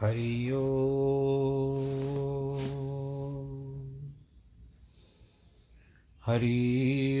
हरि हरि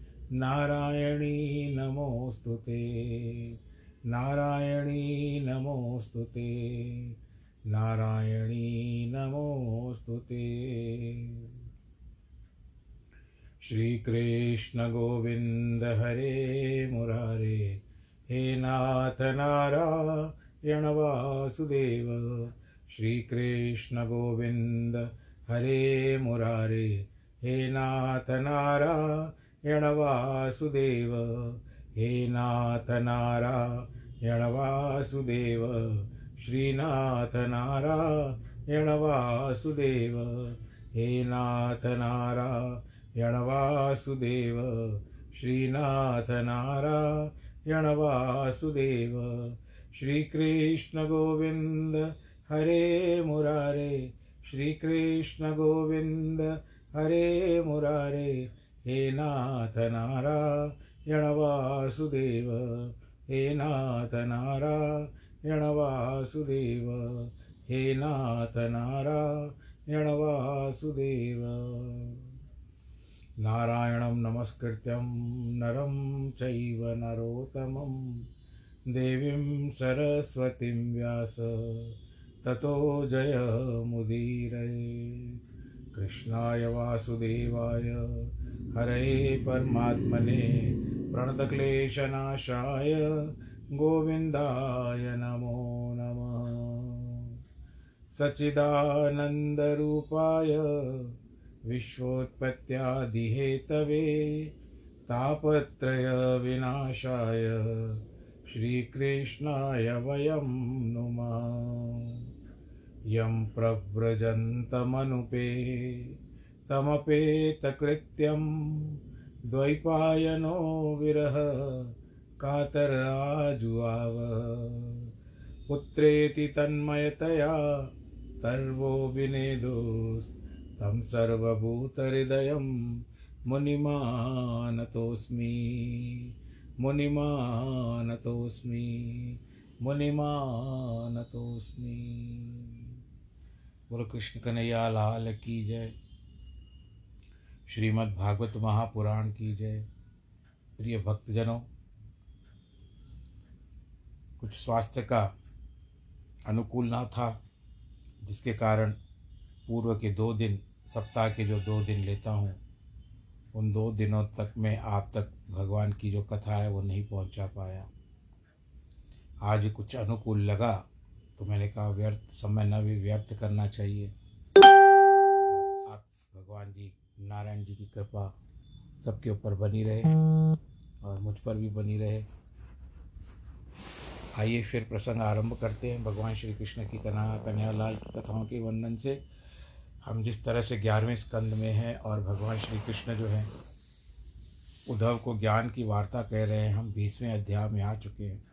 नारायणी नमोऽस्तु नारायणी नमोऽस्तु ते। नारायणी नमोऽस्तु ते। श्रीकृष्णगोविन्द हरे मुरारे, हे नाथ नारायण वासुदेव। श्रीकृष्णगोविन्द हरे मुरारे, हे नाथ नारायण वासुदेव हे नाथ नारायण वासुदेव श्रीनाथ नारायण वासुदेव हे नाथ नारायण वासुदेव श्रीनाथ नारायण वासुदेव श्रीकृष्णगोविन्द हरे मुरारे श्रीकृष्णगोविन्द हरे मुरारे हे नाथ नारायण वासुदेव, हे नाथ नारायण वासुदेव, हे नाथ नारायण वासुदेव। नारायणं नमस्कृत्यं नरं चैव नरोत्तमं, देवीं सरस्वतीं व्यास, ततो जयमुदीरये कृष्णाय वासुदेवाय। हरे परमात्मने प्रणतक्लेशनाशाय। गोविन्दाय नमो नमः। सच्चिदानन्दरूपाय। विश्वोत्पत्त्यादिहेतवे। तापत्रयविनाशाय। श्रीकृष्णाय वयं नुमः। यं प्रव्रजन्तमनुपे तमपेतकृत्यं द्वैपायनो विरह कातर आजुआव। पुत्रेति तन्मयतया तर्वो विनेदोस् तं सर्वभूतहृदयं मुनिमानतोऽस्मि मुनिमानतोऽस्मि मुनिमानतोऽस्मि। बोलो कृष्ण कन्हैया, लाल की जय। श्रीमद् भागवत महापुराण की जय। प्रिय भक्तजनों, कुछ स्वास्थ्य का अनुकूल ना था, जिसके कारण पूर्व के दो दिन, सप्ताह के जो दो दिन लेता हूँ, उन दो दिनों तक मैं आप तक भगवान की जो कथा है वो नहीं पहुँचा पाया। आज कुछ अनुकूल लगा तो मैंने कहा, व्यर्थ, समय न भी व्यर्थ करना चाहिए। आप भगवान जी, नारायण जी की कृपा सबके ऊपर बनी रहे और मुझ पर भी बनी रहे। आइए फिर प्रसंग आरंभ करते हैं भगवान श्री कृष्ण की कन्हा, कन्यालाल की कथाओं के वर्णन से। हम जिस तरह से ग्यारहवें स्कंद में हैं और भगवान श्री कृष्ण जो हैं, उद्धव को ज्ञान की वार्ता कह रहे हैं, हम बीसवें अध्याय में आ चुके हैं।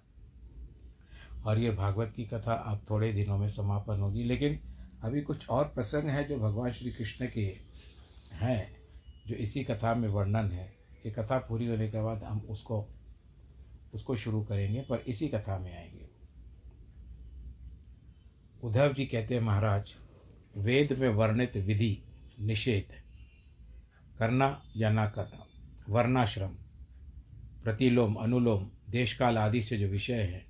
और ये भागवत की कथा अब थोड़े दिनों में समापन होगी। लेकिन अभी कुछ और प्रसंग है जो भगवान श्री कृष्ण के हैं, जो इसी कथा में वर्णन है। ये कथा पूरी होने के बाद हम उसको उसको शुरू करेंगे, पर इसी कथा में आएँगे। उद्धव जी कहते हैं, महाराज, वेद में वर्णित विधि निषेध करना या ना करना, वर्णाश्रम, प्रतिलोम, अनुलोम, देशकाल आदि से जो विषय हैं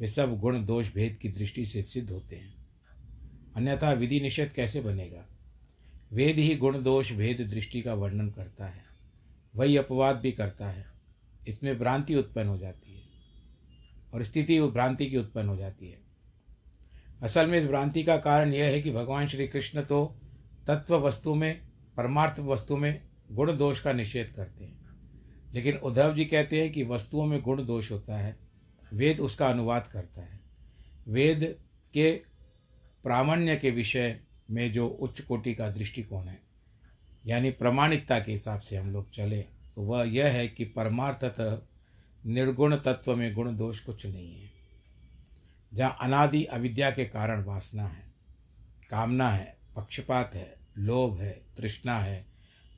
वे सब गुण दोष भेद की दृष्टि से सिद्ध होते हैं। अन्यथा विधि निषेध कैसे बनेगा? वेद ही गुण दोष भेद दृष्टि का वर्णन करता है। वही अपवाद भी करता है। इसमें भ्रांति उत्पन्न हो जाती है और स्थिति भ्रांति की उत्पन्न हो जाती है। असल में इस भ्रांति का कारण यह है कि भगवान श्री कृष्ण तो तत्व वस्तु में, परमार्थ वस्तु में गुण दोष का निषेध करते हैं। लेकिन उद्धव जी कहते हैं कि वस्तुओं में गुण दोष होता है। वेद उसका अनुवाद करता है। वेद के प्रामाण्य के विषय में जो उच्च कोटि का दृष्टिकोण है, यानी प्रमाणिकता के हिसाब से हम लोग चले तो वह यह है कि परमार्थतः निर्गुण तत्व में गुण दोष कुछ नहीं है। जहाँ अनादि अविद्या के कारण वासना है, कामना है, पक्षपात है, लोभ है, तृष्णा है,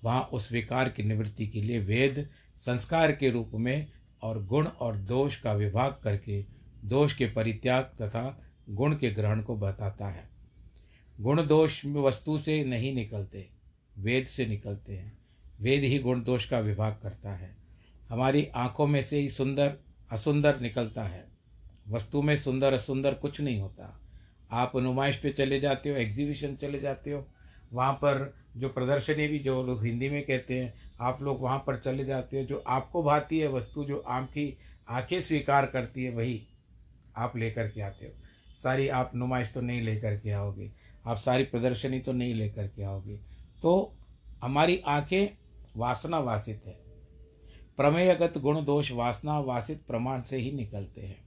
वहाँ उस विकार की निवृत्ति के लिए वेद संस्कार के रूप में और गुण और दोष का विभाग करके दोष के परित्याग तथा गुण के ग्रहण को बताता है। गुण दोष वस्तु से नहीं निकलते, वेद से निकलते हैं। वेद ही गुण दोष का विभाग करता है। हमारी आँखों में से ही सुंदर, असुंदर निकलता है। वस्तु में सुंदर, असुंदर कुछ नहीं होता। आप नुमाइश पे चले जाते हो एग्जीबिशन चले जाते हो। वहाँ पर जो प्रदर्शनी भी जो लोग हिंदी में कहते हैं आप लोग वहाँ पर चले जाते हो, जो आपको भाती है वस्तु, जो आपकी आँखें स्वीकार करती है, वही आप लेकर के आते हो। सारी आप नुमाइश तो नहीं लेकर के आओगे, आप सारी प्रदर्शनी तो नहीं लेकर के आओगे। तो हमारी आँखें वासना वासित है। प्रमेयगत गुण दोष वासना वासित प्रमाण से ही निकलते हैं।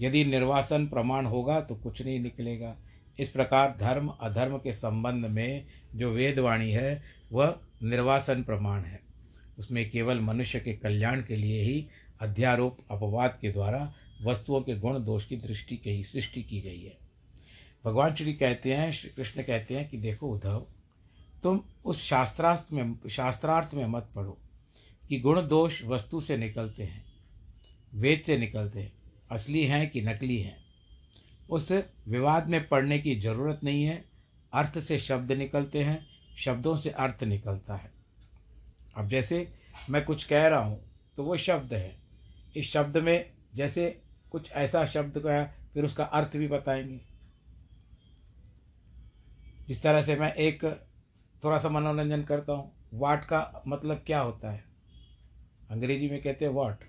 यदि निर्वासन प्रमाण होगा तो कुछ नहीं निकलेगा। इस प्रकार धर्म, अधर्म के संबंध में जो वेदवाणी है, वह निर्वासन प्रमाण है। उसमें केवल मनुष्य के कल्याण के लिए ही अध्यारोप, अपवाद के द्वारा वस्तुओं के गुण दोष की दृष्टि की सृष्टि की गई है। भगवान श्री कहते हैं, श्री कृष्ण कहते हैं कि देखो उद्धव, तुम उस शास्त्रार्थ में शास्त्रार्थ में मत पढ़ो कि गुण दोष वस्तु से निकलते हैं, वेद से निकलते हैं, असली हैं कि नकली हैं। उस विवाद में पढ़ने की ज़रूरत नहीं है, अर्थ से शब्द निकलते हैं, शब्दों से अर्थ निकलता है। अब जैसे मैं कुछ कह रहा हूँ तो वो शब्द है। इस शब्द में जैसे कुछ ऐसा शब्द का फिर उसका अर्थ भी बताएँगे। जिस तरह से मैं एक थोड़ा सा मनोरंजन करता हूँ वाट का मतलब क्या होता है? अंग्रेज़ी में कहते हैं वाट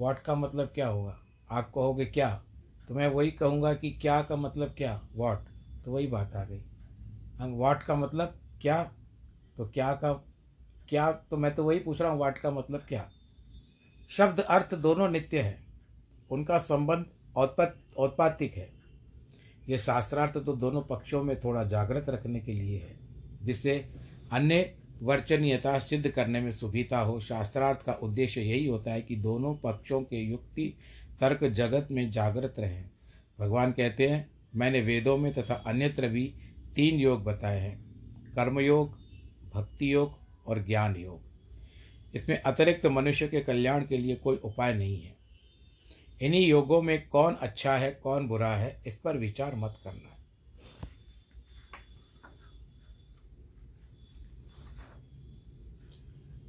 वाट का मतलब क्या होगा? आप कहोगे क्या? तो मैं वही कहूँगा कि क्या का मतलब क्या? वाट तो वही बात आ गई। हम वाट का मतलब क्या? तो क्या का क्या तो मैं तो वही पूछ रहा हूँ, वाट का मतलब क्या? शब्द अर्थ दोनों नित्य है। उनका संबंध औत्पत, औत्पातिक है। ये शास्त्रार्थ तो दोनों पक्षों में थोड़ा जागृत रखने के लिए है जिससे अन्य वर्चनीयता सिद्ध करने में सुविधा हो। शास्त्रार्थ का उद्देश्य यही होता है कि दोनों पक्षों के युक्ति, तर्क जगत में जागृत रहें। भगवान कहते हैं, मैंने वेदों में तथा अन्यत्र भी तीन योग बताए हैं। कर्मयोग भक्ति योग और ज्ञान योग। इसमें अतिरिक्त मनुष्य के कल्याण के लिए कोई उपाय नहीं है। इन्हीं योगों में कौन अच्छा है, कौन बुरा है, इस पर विचार मत करना।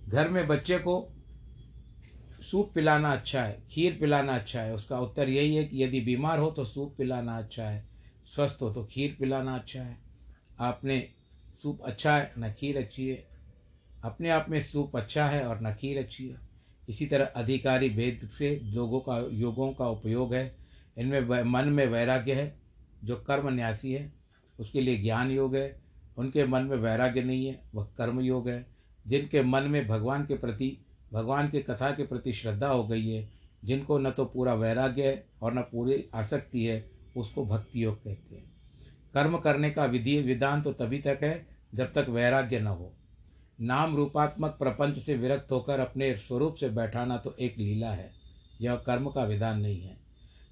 घर में बच्चे को सूप पिलाना अच्छा है, खीर पिलाना अच्छा है, उसका उत्तर यही है कि यदि बीमार हो तो सूप पिलाना अच्छा है, स्वस्थ हो तो खीर पिलाना अच्छा है। आपने सूप अच्छा है, न खीर अच्छी है अपने आप में सूप अच्छा है और न खीर अच्छी है। इसी तरह अधिकारी भेद से लोगों का, योगों का उपयोग है। इनमें मन में वैराग्य है, जो कर्म न्यासी है, उसके लिए ज्ञान योग है। उनके मन में वैराग्य नहीं है, वह कर्म योग है। जिनके मन में भगवान के प्रति, भगवान के कथा के प्रति श्रद्धा हो गई है, जिनको न तो पूरा वैराग्य है और न पूरी आसक्ति है, उसको भक्ति योग कहते हैं। कर्म करने का विधि, विधान तो तभी तक है जब तक वैराग्य न हो। नाम रूपात्मक प्रपंच से विरक्त होकर अपने स्वरूप से बैठाना तो एक लीला है। यह कर्म का विधान नहीं है।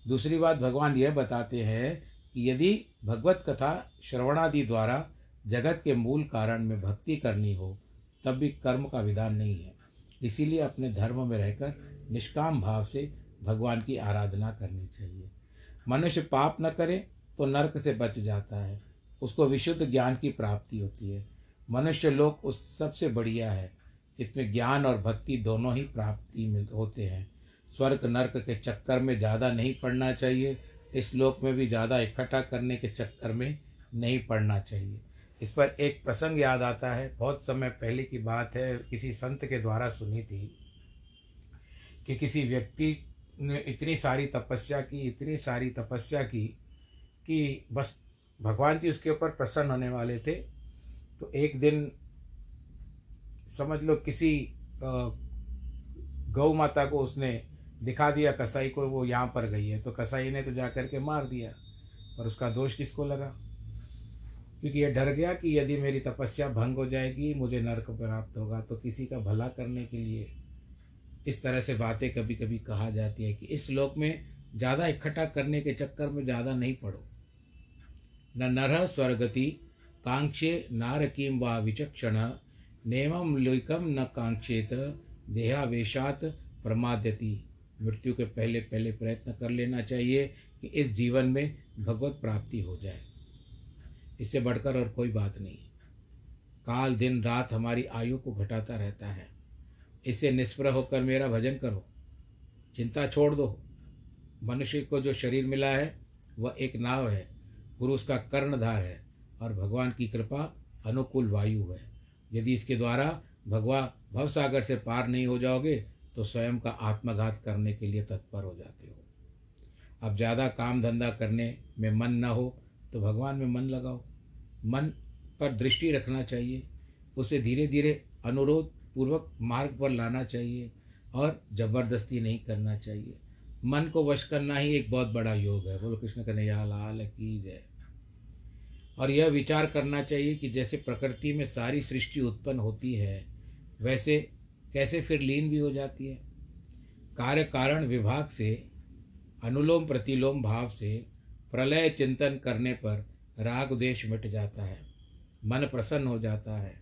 दूसरी बात भगवान यह बताते हैं कि यदि भगवत कथा श्रवणादि द्वारा जगत के मूल कारण में भक्ति करनी हो, तब भी कर्म का विधान नहीं है। इसीलिए अपने धर्म में रहकर निष्काम भाव से भगवान की आराधना करनी चाहिए। मनुष्य पाप न करे तो नरक से बच जाता है। उसको विशुद्ध ज्ञान की प्राप्ति होती है। मनुष्य लोक उस सबसे बढ़िया है। इसमें ज्ञान और भक्ति दोनों ही प्राप्ति में होते हैं। स्वर्ग नरक के चक्कर में ज़्यादा नहीं पड़ना चाहिए। इस लोक में भी ज़्यादा इकट्ठा करने के चक्कर में नहीं पड़ना चाहिए। इस पर एक प्रसंग याद आता है। बहुत समय पहले की बात है। किसी संत के द्वारा सुनी थी कि किसी व्यक्ति ने इतनी सारी तपस्या की, इतनी सारी तपस्या की कि बस भगवान जी उसके ऊपर प्रसन्न होने वाले थे। तो एक दिन समझ लो किसी गौ माता को उसने दिखा दिया, कसाई को वो यहाँ पर गई है। तो कसाई ने तो जा कर के मार दिया, पर उसका दोष किसको लगा? क्योंकि ये डर गया कि यदि मेरी तपस्या भंग हो जाएगी, मुझे नरक प्राप्त होगा। तो किसी का भला करने के लिए इस तरह से बातें कभी कभी कहा जाती है कि इस लोक में ज़्यादा इकट्ठा करने के चक्कर में ज़्यादा नहीं पड़ो। न नरह स्वर्गति कांक्षे नारकीम व विचक्षण नेमम लिकम न कांक्षेत देहावेशात प्रमाद्यति। मृत्यु के पहले पहले प्रयत्न कर लेना चाहिए कि इस जीवन में भगवत प्राप्ति हो जाए। इससे बढ़कर और कोई बात नहीं। काल, दिन, रात हमारी आयु को घटाता रहता है। इससे निष्प्रह होकर मेरा भजन करो। चिंता छोड़ दो। मनुष्य को जो शरीर मिला है, वह एक नाव है। गुरु उसका कर्णधार है। और भगवान की कृपा अनुकूल वायु है। यदि इसके द्वारा भगवान भवसागर से पार नहीं हो जाओगे तो स्वयं का आत्मघात करने के लिए तत्पर हो जाते हो। अब ज़्यादा काम धंधा करने में मन न हो तो भगवान में मन लगाओ। मन पर दृष्टि रखना चाहिए। उसे धीरे धीरे अनुरोध पूर्वक मार्ग पर लाना चाहिए और ज़बरदस्ती नहीं करना चाहिए। मन को वश करना ही एक बहुत बड़ा योग है। बोलो, कृष्ण कन्हैया, लाल की जय। और यह विचार करना चाहिए कि जैसे प्रकृति में सारी सृष्टि उत्पन्न होती है, वैसे कैसे फिर लीन भी हो जाती है? कार्य कारण विभाग से, अनुलोम प्रतिलोम भाव से प्रलय चिंतन करने पर राग देश मिट जाता है, मन प्रसन्न हो जाता है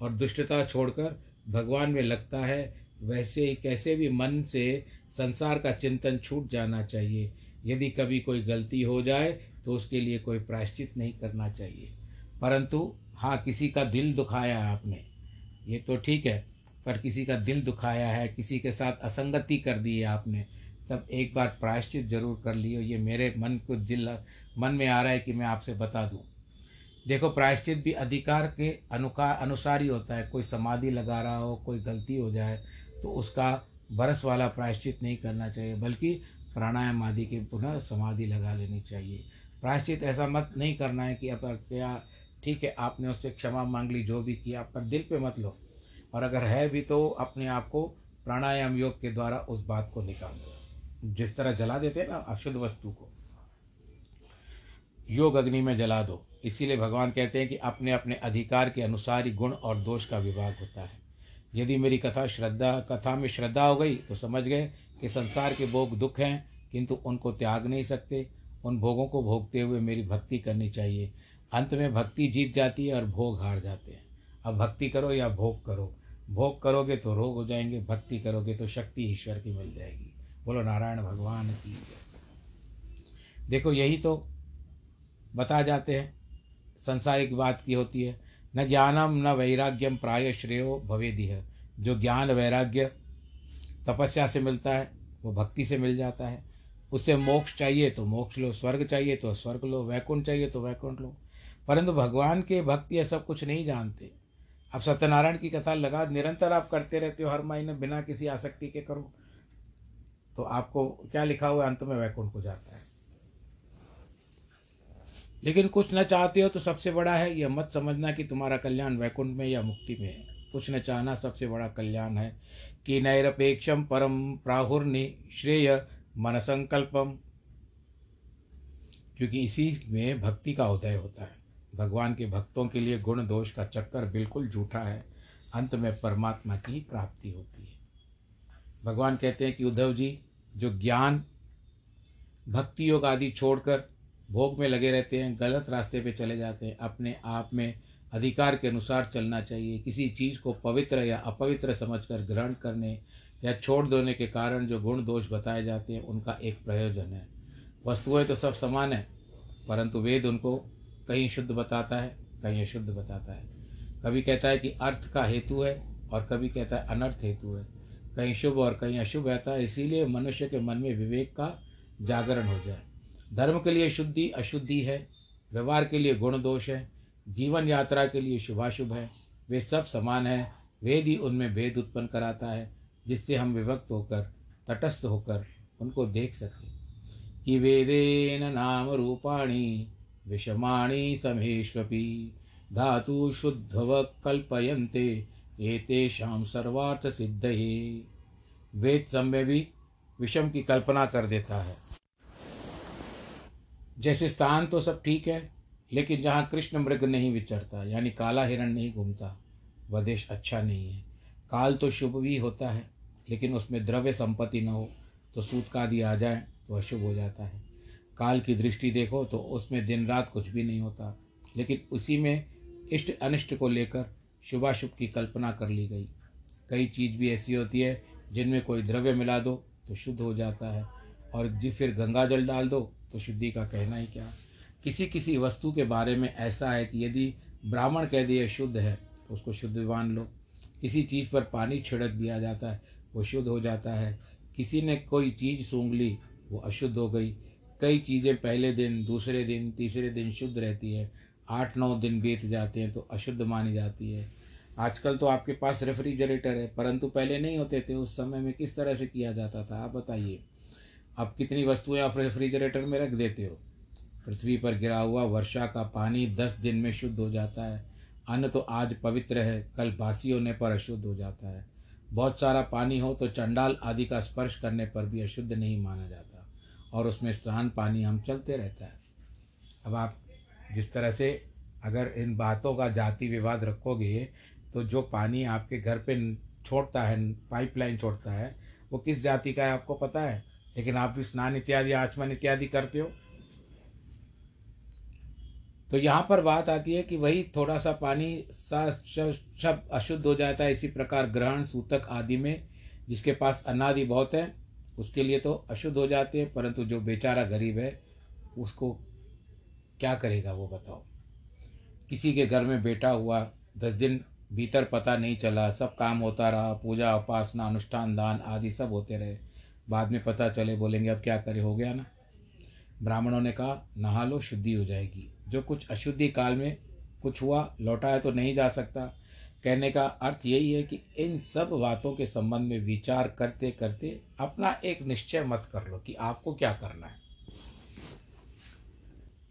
और दुष्टता छोड़कर भगवान में लगता है, वैसे ही कैसे भी मन से संसार का चिंतन छूट जाना चाहिए। यदि कभी कोई गलती हो जाए तो उसके लिए कोई प्रायश्चित नहीं करना चाहिए। परंतु हाँ किसी का दिल दुखाया है आपने, ये तो ठीक है, पर किसी का दिल दुखाया है, किसी के साथ असंगति कर दी है आपने, तब एक बार प्रायश्चित ज़रूर कर लियो। ये मेरे मन को दिल, मन में आ रहा है कि मैं आपसे बता दूँ। देखो, प्रायश्चित भी अधिकार के अनुकार अनुसार ही होता है। कोई समाधि लगा रहा हो, कोई गलती हो जाए तो उसका बरस वाला प्रायश्चित नहीं करना चाहिए, बल्कि प्राणायाम आदि की पुनः समाधि लगा लेनी चाहिए। प्रायश्चित ऐसा मत नहीं करना है कि अब क्या ठीक है, आपने उससे क्षमा मांग ली, जो भी किया पर दिल पे मत लो। और अगर है भी तो अपने आप को प्राणायाम योग के द्वारा उस बात को निकाल दो। जिस तरह जला देते हैं ना अशुद्ध वस्तु को, योग अग्नि में जला दो। इसीलिए भगवान कहते हैं कि अपने अपने अधिकार के अनुसार ही गुण और दोष का विभाग होता है। यदि मेरी कथा श्रद्धा, कथा में श्रद्धा हो गई तो समझ गए कि संसार के भोग दुख हैं, किंतु उनको त्याग नहीं सकते। उन भोगों को भोगते हुए मेरी भक्ति करनी चाहिए। अंत में भक्ति जीत जाती है और भोग हार जाते हैं। अब भक्ति करो या भोग करो। भोग करोगे तो रोग हो जाएँगे, भक्ति करोगे तो शक्ति ईश्वर की मिल जाएगी। बोलो, नारायण भगवान की देखो, यही तो बता जाते हैं। संसारिक बात की होती है। न ज्ञानम, न वैराग्यम, प्राय श्रेयो भवेदी है जो ज्ञान वैराग्य तपस्या से मिलता है, वो भक्ति से मिल जाता है। उसे मोक्ष चाहिए तो मोक्ष लो, स्वर्ग चाहिए तो स्वर्ग लो, वैकुंठ चाहिए तो वैकुंठ लो। परंतु भगवान के भक्ति यह सब कुछ नहीं जानते। अब सत्यनारायण की कथा लगा, निरंतर आप करते रहते हो हर महीने बिना किसी आसक्ति के करो। तो आपको क्या लिखा हुआ अंत में वैकुंठ को जाता है। लेकिन कुछ न चाहते हो तो सबसे बड़ा है, यह मत समझना कि तुम्हारा कल्याण वैकुंठ में या मुक्ति में है। कुछ न चाहना सबसे बड़ा कल्याण है कि नैरपेक्षम परम प्राहुर्नि श्रेय मन संकल्पम क्योंकि इसी में भक्ति का उदय होता है। भगवान के भक्तों के लिए गुण दोष का चक्कर बिल्कुल झूठा है। अंत में परमात्मा की प्राप्ति होती है। भगवान कहते हैं कि उद्धव जी, जो ज्ञान, भक्ति योग आदि छोड़कर भोग में लगे रहते हैं, गलत रास्ते पे चले जाते हैं, अपने आप में अधिकार के अनुसार चलना चाहिए। किसी चीज़ को पवित्र या अपवित्र समझकर ग्रहण करने या छोड़ देने के कारण जो गुण दोष बताए जाते हैं, उनका एक प्रयोजन है। वस्तुएँ तो सब समान है, परंतु वेद उनको कहीं शुद्ध बताता है, कहीं अशुद्ध बताता है। कभी कहता है कि अर्थ का हेतु है, और कभी कहता है अनर्थ हेतु है। कहीं शुभ और कहीं अशुभ रहता है, इसीलिए मनुष्य के मन में विवेक का जागरण हो जाए। धर्म के लिए शुद्धि अशुद्धि है, व्यवहार के लिए गुण दोष है, जीवन यात्रा के लिए शुभाशुभ है, वे सब समान है, वेद ही उनमें भेद उत्पन्न कराता है। जिससे हम विभक्त होकर, तटस्थ होकर उनको देख सकें। कि वेदेन नाम रूपाणी विषमाणी समेष्वपि, धातु शुद्ध शुद्धव कल्पयन्ते, एतेषां सर्वार्थ सिद्धये। वेद समय भी विषम की कल्पना कर देता है। जैसे स्थान तो सब ठीक है, लेकिन जहाँ कृष्ण मृग नहीं विचरता, यानी काला हिरण नहीं घूमता, वह देश अच्छा नहीं है। काल तो शुभ भी होता है लेकिन उसमें द्रव्य संपत्ति न हो तो सूत का आदि आ जाए तो अशुभ हो जाता है। काल की दृष्टि देखो तो उसमें दिन रात कुछ भी नहीं होता। लेकिन उसी में इष्ट अनिष्ट को लेकर शुभाशुभ की कल्पना कर ली गई। कई चीज़ भी ऐसी होती है, जिनमें कोई द्रव्य मिला दो तो शुद्ध हो जाता है। और जी फिर गंगा जल डाल दो तो शुद्धि का कहना ही क्या? किसी किसी वस्तु के बारे में ऐसा है कि यदि ब्राह्मण कह दिए शुद्ध है तो उसको शुद्ध मान लो। किसी चीज़ पर पानी छिड़क दिया जाता है वो शुद्ध हो जाता है। किसी ने कोई चीज़ सूंघ ली, वो अशुद्ध हो गई। कई चीज़ें पहले दिन, दूसरे दिन, तीसरे दिन शुद्ध रहती है। आठ, नौ दिन बीत जाते हैं तो अशुद्ध मानी जाती है। आजकल तो आपके पास रेफ्रिजरेटर है, परंतु पहले नहीं होते थे। उस समय में किस तरह से किया जाता था, आप बताइए। अब कितनी वस्तुएँ आप रेफ्रिजरेटर में रख देते हो? पृथ्वी पर गिरा हुआ वर्षा का पानी दस दिन में शुद्ध हो जाता है। अन्न तो आज पवित्र है, कल बासी होने पर अशुद्ध हो जाता है। बहुत सारा पानी हो तो चंडाल आदि का स्पर्श करने पर भी अशुद्ध नहीं माना जाता, और उसमें स्नान पानी हम चलते रहता है। अब आप जिस तरह से अगर इन बातों का जाति विवाद रखोगे तो जो पानी आपके घर पे छोड़ता है, पाइपलाइन छोड़ता है, वो किस जाति का है आपको पता है? लेकिन आप भी स्नान इत्यादि, आचमन इत्यादि करते हो तो यहाँ पर बात आती है कि वही थोड़ा सा पानी सा सब अशुद्ध हो जाता है इसी प्रकार ग्रहण, सूतक आदि में, जिसके पास अनादि बहुत है, उसके लिए तो अशुद्ध हो जाते हैं, परंतु जो बेचारा गरीब है, उसको क्या करेगा वो बताओ। किसी के घर में बेटा हुआ, दस दिन भीतर पता नहीं चला, सब काम होता रहा, पूजा, उपासना, अनुष्ठान, दान आदि सब होते रहे। बाद में पता चले, बोलेंगे, अब क्या करे, हो गया ना? ब्राह्मणों ने कहा, नहा लो, शुद्धि हो जाएगी। जो कुछ अशुद्धि काल में कुछ हुआ, लौटाया तो नहीं जा सकता। कहने का अर्थ यही है कि इन सब बातों के संबंध में विचार करते करते अपना एक निश्चय मत कर लो कि आपको क्या करना है।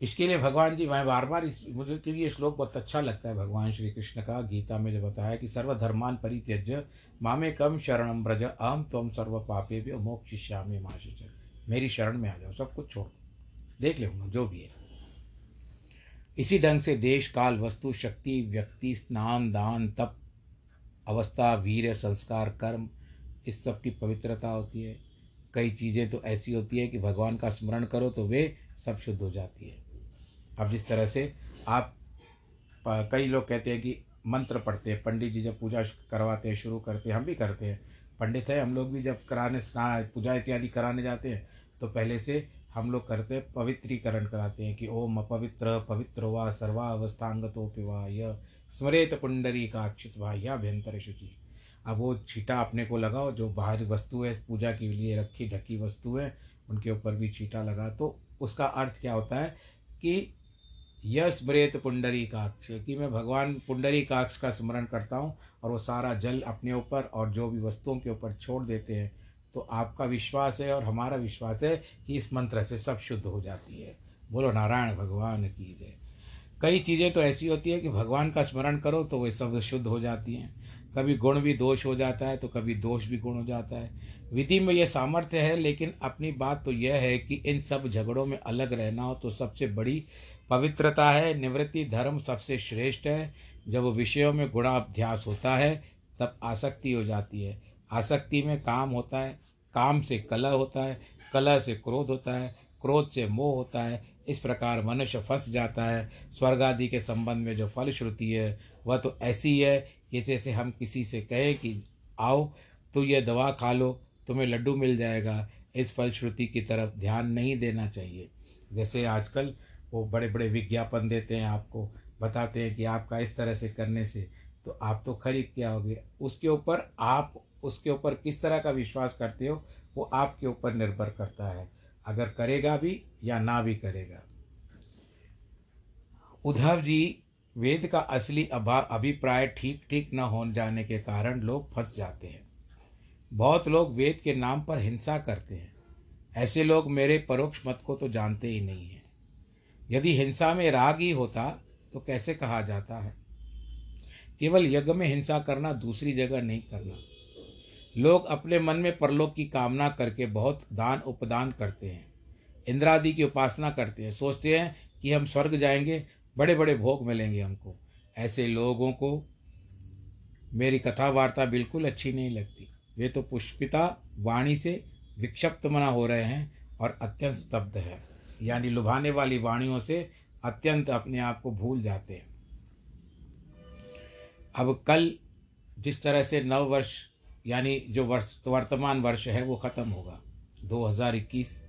इसके लिए भगवान जी, मैं बार बार इस, मुझे क्योंकि ये श्लोक बहुत अच्छा लगता है भगवान श्री कृष्ण का। गीता में जो बताया कि सर्वधर्मान परित्यज्य, मामे कम शरणम ब्रज अहम तुम सर्व पापे भी मोक्षिष्यामी माशुच। मेरी शरण में आ जाओ, सब कुछ छोड़ दो। देख लेगा जो भी है। इसी ढंग से देश, काल, वस्तु, शक्ति, व्यक्ति, स्नान, दान, तप, अवस्था वीर संस्कार, कर्म, इस सब की पवित्रता होती है। कई चीज़ें तो ऐसी होती है कि भगवान का स्मरण करो तो वे सब शुद्ध हो जाती है। अब जिस तरह से आप कई लोग कहते हैं कि मंत्र पढ़ते हैं, पंडित जी जब पूजा करवाते हैं, शुरू करते हैं, हम भी करते हैं। पंडित है, हम लोग भी जब कराने स्नान पूजा इत्यादि कराने जाते हैं तो पहले से हम लोग करते पवित्रीकरण कराते हैं कि ओम पवित्र पवित्र वा सर्वावस्थांगतो पिवा यह स्मरेत पुंडरी का अक्षिस बाह्याभ्यंतर शुचि अब वो छीटा अपने को लगाओ, जो बाहर वस्तु है, पूजा के लिए रखी ढकी वस्तु है, उनके ऊपर भी छीटा लगा तो उसका अर्थ क्या होता है कि यह स्मृत पुंडरी काक्ष कि मैं भगवान पुंडरी काक्ष का स्मरण करता हूँ और वो सारा जल अपने ऊपर और जो भी वस्तुओं के ऊपर छोड़ देते हैं तो आपका विश्वास है और हमारा विश्वास है कि इस मंत्र से सब शुद्ध हो जाती है। बोलो, नारायण भगवान की जय। कई चीज़ें तो ऐसी होती है कि भगवान का स्मरण करो तो वे सब शुद्ध हो जाती हैं। कभी गुण भी दोष हो जाता है तो कभी दोष भी गुण हो जाता है। विधि में यह सामर्थ्य है, लेकिन अपनी बात तो यह है कि इन सब झगड़ों में अलग रहना हो तो सबसे बड़ी पवित्रता है। निवृत्ति धर्म सबसे श्रेष्ठ है। जब विषयों में गुणाभ्यास होता है, तब आसक्ति हो जाती है। आसक्ति में काम होता है, काम से कलह होता है, कलह से क्रोध होता है, क्रोध से मोह होता है, इस प्रकार मनुष्य फंस जाता है। स्वर्ग आदि के संबंध में जो फल श्रुति है, वह तो ऐसी है कि जैसे हम किसी से कहें कि आओ तो यह दवा खा लो, तुम्हें लड्डू मिल जाएगा। इस फलश्रुति की तरफ़ ध्यान नहीं देना चाहिए। जैसे आजकल वो बड़े बड़े विज्ञापन देते हैं आपको, बताते हैं कि आपका इस तरह से करने से तो आप तो खरीद के आओगे। उसके ऊपर आप उसके ऊपर किस तरह का विश्वास करते हो, वो आपके ऊपर निर्भर करता है। अगर करेगा भी या ना भी करेगा। उद्धव जी, वेद का असली अभिप्राय ठीक ठीक न हो जाने के कारण लोग फंस जाते हैं। बहुत लोग वेद के नाम पर हिंसा करते हैं। ऐसे लोग मेरे परोक्ष मत को तो जानते ही नहीं हैं। यदि हिंसा में राग ही होता तो कैसे कहा जाता है? केवल यज्ञ में हिंसा करना, दूसरी जगह नहीं करना। लोग अपने मन में परलोक की कामना करके बहुत दान उपदान करते हैं। इंद्रादि की उपासना करते हैं। सोचते हैं कि हम स्वर्ग जाएँगे बड़े बड़े भोग मिलेंगे हमको। ऐसे लोगों को मेरी कथा वार्ता बिल्कुल अच्छी नहीं लगती। वे तो पुष्पिता वाणी से विक्षिप्त मना हो रहे हैं और अत्यंत स्तब्ध है। यानी लुभाने वाली वाणियों से अत्यंत अपने आप को भूल जाते हैं। अब कल जिस तरह से नव वर्ष यानी जो वर्ष, वर्तमान वर्ष है, वो ख़त्म होगा। 2021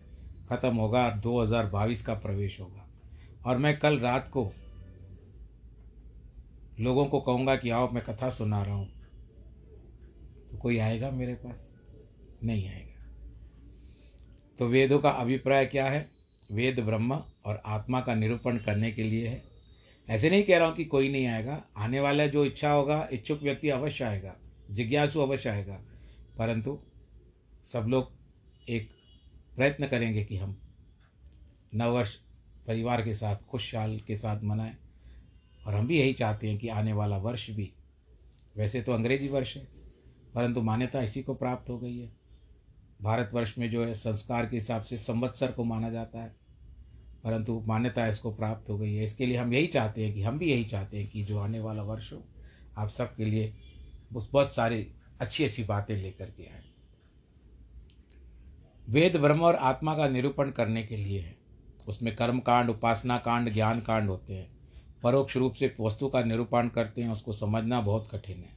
ख़त्म होगा 2022 का प्रवेश होगा। और मैं कल रात को लोगों को कहूँगा कि आओ, मैं कथा सुना रहा हूँ। तो कोई आएगा मेरे पास? नहीं आएगा। तो वेदों का अभिप्राय क्या है? वेद ब्रह्म और आत्मा का निरूपण करने के लिए है। ऐसे नहीं कह रहा हूँ कि कोई नहीं आएगा। आने वाला जो इच्छा होगा, इच्छुक व्यक्ति अवश्य आएगा। जिज्ञासु अवश्य आएगा। परंतु सब लोग एक प्रयत्न करेंगे कि हम नववर्ष परिवार के साथ, खुशहाल के साथ मनाएँ। और हम भी यही चाहते हैं कि आने वाला वर्ष भी, वैसे तो अंग्रेज़ी वर्ष है, परंतु मान्यता इसी को प्राप्त हो गई है। भारतवर्ष में जो है, संस्कार के हिसाब से संवत्सर को माना जाता है, परंतु मान्यता इसको प्राप्त हो गई है। इसके लिए हम यही चाहते हैं कि, हम भी यही चाहते हैं कि जो आने वाला वर्ष हो, आप सबके लिए बहुत सारी अच्छी अच्छी बातें लेकर के आए। वेद, ब्रह्म और आत्मा का निरूपण करने के लिए है उसमें कर्म कांड उपासना कांड ज्ञान कांड होते हैं। परोक्ष रूप से वस्तु का निरूपण करते हैं, उसको समझना बहुत कठिन है।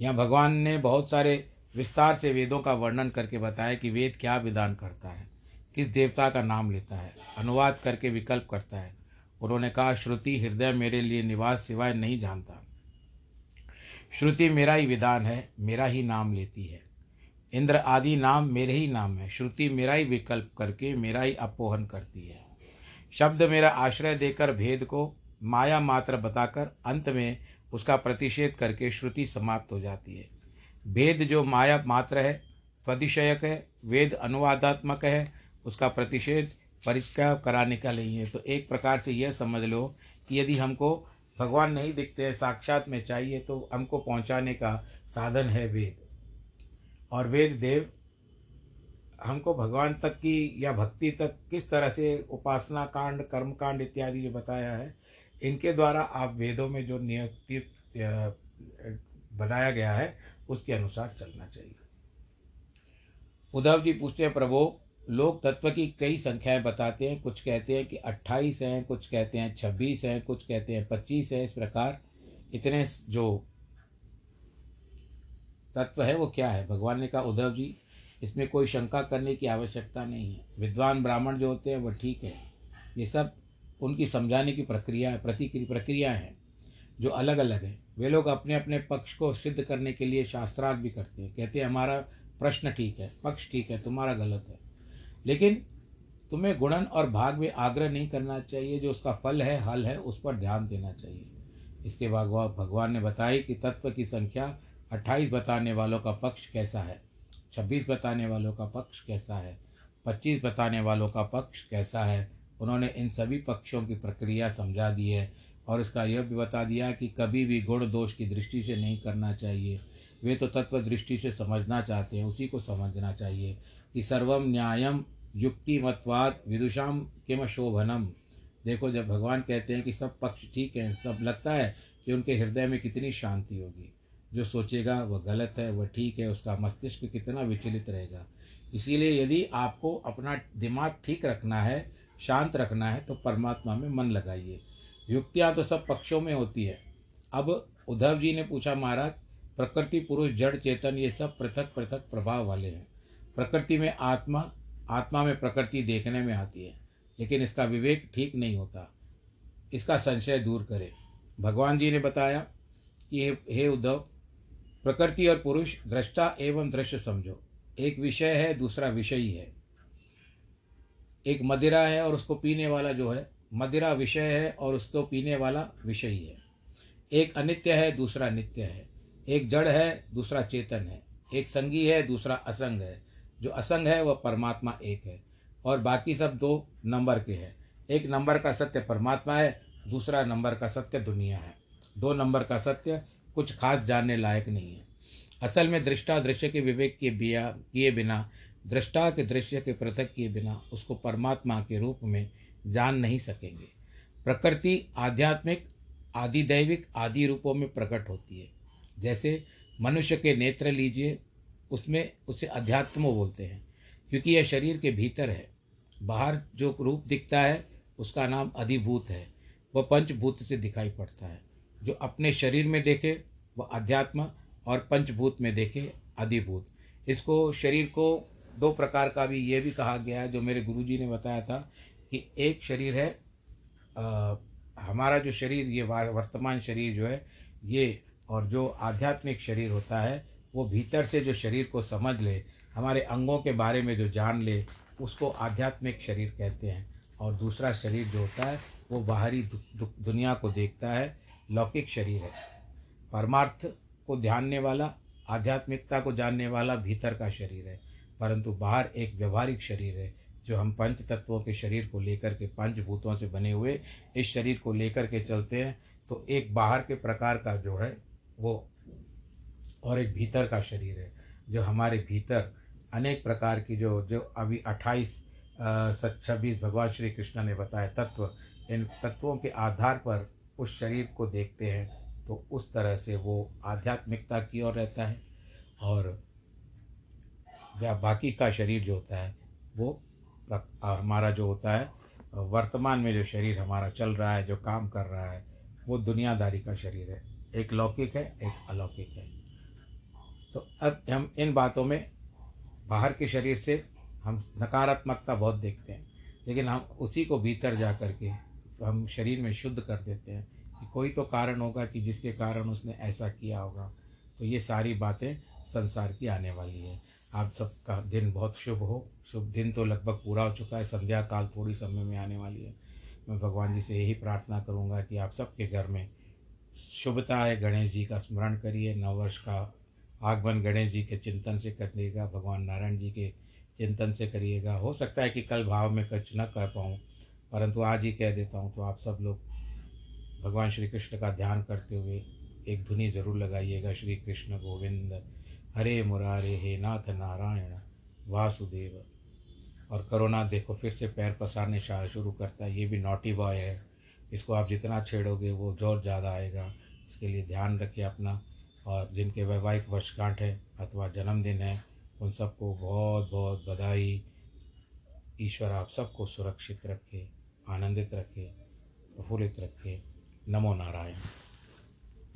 यहाँ भगवान ने बहुत सारे विस्तार से वेदों का वर्णन करके बताया कि वेद क्या विधान करता है, किस देवता का नाम लेता है, अनुवाद करके विकल्प करता है। उन्होंने कहा, श्रुति हृदय मेरे लिए निवास सिवाय नहीं जानता। श्रुति मेरा ही विधान है, मेरा ही नाम लेती है। इंद्र आदि नाम मेरे ही नाम है, श्रुति मेरा ही विकल्प करके मेरा ही अपोहन करती है। शब्द मेरा आश्रय देकर भेद को माया मात्र बताकर अंत में उसका प्रतिषेध करके श्रुति समाप्त हो जाती है। भेद जो माया मात्र है त्वतिशयक है, वेद अनुवादात्मक है, उसका प्रतिषेध परिचय कराने का नहीं है। तो एक प्रकार से यह समझ लो कि यदि हमको भगवान नहीं दिखते हैं, साक्षात में चाहिए तो हमको पहुँचाने का साधन है वेद। और वेद देव, हमको भगवान तक की या भक्ति तक किस तरह से उपासना कांड, कर्म कांड इत्यादि जो बताया है, इनके द्वारा आप वेदों में जो नियुक्ति बनाया गया है, उसके अनुसार चलना चाहिए। उद्धव जी पूछते हैं, प्रभु लोग तत्व की कई संख्याएँ बताते हैं, कुछ कहते हैं कि अट्ठाईस हैं, कुछ कहते हैं छब्बीस हैं, कुछ कहते हैं पच्चीस हैं। इस प्रकार इतने जो तत्व है वो क्या है? भगवान ने कहा, उद्धव जी, इसमें कोई शंका करने की आवश्यकता नहीं है। विद्वान ब्राह्मण जो होते हैं वो ठीक है। ये सब उनकी समझाने की प्रक्रिया प्रतिक्रिया प्रक्रिया है, जो अलग अलग है। वे लोग अपने अपने पक्ष को सिद्ध करने के लिए शास्त्रार्थ भी करते हैं। कहते हैं, हमारा प्रश्न ठीक है, पक्ष ठीक है, तुम्हारा गलत है। लेकिन तुम्हें गुणन और भाग में आग्रह नहीं करना चाहिए। जो उसका फल है, हल है, उस पर ध्यान देना चाहिए। इसके बाद भगवान ने बताई कि तत्व की संख्या अट्ठाईस बताने वालों का पक्ष कैसा है, छब्बीस बताने वालों का पक्ष कैसा है, पच्चीस बताने वालों का पक्ष कैसा है। उन्होंने इन सभी पक्षों की प्रक्रिया समझा दी है और इसका यह भी बता दिया कि कभी भी गुण दोष की दृष्टि से नहीं करना चाहिए। वे तो तत्व दृष्टि से समझना चाहते हैं, उसी को समझना चाहिए। कि सर्वम न्यायम युक्तिमत्वाद विदुषाम किम शोभनम देखो, जब भगवान कहते हैं कि सब पक्ष ठीक हैं, सब लगता है कि उनके हृदय में कितनी शांति होगी। जो सोचेगा, वह गलत है, वह ठीक है, उसका मस्तिष्क कितना विचलित रहेगा। इसीलिए यदि आपको अपना दिमाग ठीक रखना है, शांत रखना है तो परमात्मा में मन लगाइए। युक्तियाँ तो सब पक्षों में होती है। अब उद्धव जी ने पूछा, महाराज, प्रकृति, पुरुष, जड़, चेतन, ये सब पृथक पृथक प्रभाव वाले हैं। प्रकृति में आत्मा आत्मा में प्रकृति देखने में आती है, लेकिन इसका विवेक ठीक नहीं होता। इसका संशय दूर करें। भगवान जी ने बताया कि हे उद्धव, प्रकृति और पुरुष दृष्टा एवं दृश्य समझो। एक विषय है, दूसरा विषयी है एक मदिरा है और उसको पीने वाला जो है, मदिरा विषय है और उसको पीने वाला विषयी है। एक अनित्य है, दूसरा नित्य है। एक जड़ है, दूसरा चेतन है। एक संगी है, दूसरा असंग है। जो असंग है वह परमात्मा एक है। और बाकी सब दो नंबर के हैं। एक नंबर का सत्य परमात्मा है, दूसरा नंबर का सत्य दुनिया है। दो नंबर का सत्य कुछ खास जानने लायक नहीं है। असल में दृष्टा दृश्य के विवेक के बिया, किए बिना, दृष्टा के दृश्य के पृथक किए बिना उसको परमात्मा के रूप में जान नहीं सकेंगे। प्रकृति आध्यात्मिक आदि दैविक आदि रूपों में प्रकट होती है। जैसे मनुष्य के नेत्र लीजिए उसमें उसे अध्यात्म बोलते हैं क्योंकि यह शरीर के भीतर है। बाहर जो रूप दिखता है उसका नाम अधिभूत है। वह पंचभूत से दिखाई पड़ता है। जो अपने शरीर में देखे वह अध्यात्म और पंचभूत में देखे अधिभूत। इसको शरीर को दो प्रकार का भी ये भी कहा गया है जो मेरे गुरुजी ने बताया था कि एक शरीर है आ, हमारा जो शरीर ये वर्तमान शरीर जो है ये और जो आध्यात्मिक शरीर होता है वो भीतर से जो शरीर को समझ ले, हमारे अंगों के बारे में जो जान ले, उसको आध्यात्मिक शरीर कहते हैं। और दूसरा शरीर जो होता है, वो बाहरी दुनिया को देखता है, लौकिक शरीर है। परमार्थ को ध्यानने वाला, आध्यात्मिकता को जानने वाला भीतर का शरीर है। परंतु बाहर एक व्यवहारिक शरीर है, जो हम पंच तत्वों के शरीर को लेकर के पंचभूतों से बने हुए, इस शरीर को लेकर के चलते हैं। तो एक बाहर के प्रकार का जो है, वो और एक भीतर का शरीर है, जो हमारे भीतर अनेक प्रकार की जो जो अभी अट्ठाईस छब्बीस भगवान श्री कृष्ण ने बताया तत्व, इन तत्वों के आधार पर उस शरीर को देखते हैं तो उस तरह से वो आध्यात्मिकता की ओर रहता है और या बाकी का शरीर जो होता है, वो हमारा जो होता है, वर्तमान में जो शरीर हमारा चल रहा है, जो काम कर रहा है, वो दुनियादारी का शरीर है। एक लौकिक है, एक अलौकिक है। तो अब हम इन बातों में बाहर के शरीर से हम नकारात्मकता बहुत देखते हैं, लेकिन हम उसी को भीतर जा कर के हम शरीर में शुद्ध कर देते हैं कि कोई तो कारण होगा कि जिसके कारण उसने ऐसा किया होगा। तो ये सारी बातें संसार की आने वाली है। आप सबका दिन बहुत शुभ हो। शुभ दिन तो लगभग पूरा हो चुका है। संध्या काल थोड़ी समय में आने वाली है। मैं भगवान जी से यही प्रार्थना करूँगा कि आप सबके घर में शुभता है गणेश जी का स्मरण करिए। नववर्ष का आगमन गणेश जी के चिंतन से करिएगा, भगवान नारायण जी के चिंतन से करिएगा। हो सकता है कि कल भाव में कुछ न कर पाऊँ, परंतु आज ही कह देता हूँ तो आप सब लोग भगवान श्री कृष्ण का ध्यान करते हुए एक धुनी ज़रूर लगाइएगा, श्री कृष्ण गोविंद। हरे मुरारे, हे नाथ नारायण, वासुदेव। और करोना देखो, फिर से पैर पसारने शुरू करता है। ये भी नोटी बॉय है। इसको आप जितना छेड़ोगे, वो ज़ोर ज़्यादा आएगा। इसके लिए ध्यान रखिए अपना। और जिनके वैवाहिक वर्षगांठ है अथवा जन्मदिन है, उन सबको बहुत बहुत बधाई। ईश्वर आप सबको सुरक्षित रखे, आनंदित रखे, प्रफुल्लित रखे। नमो नारायण।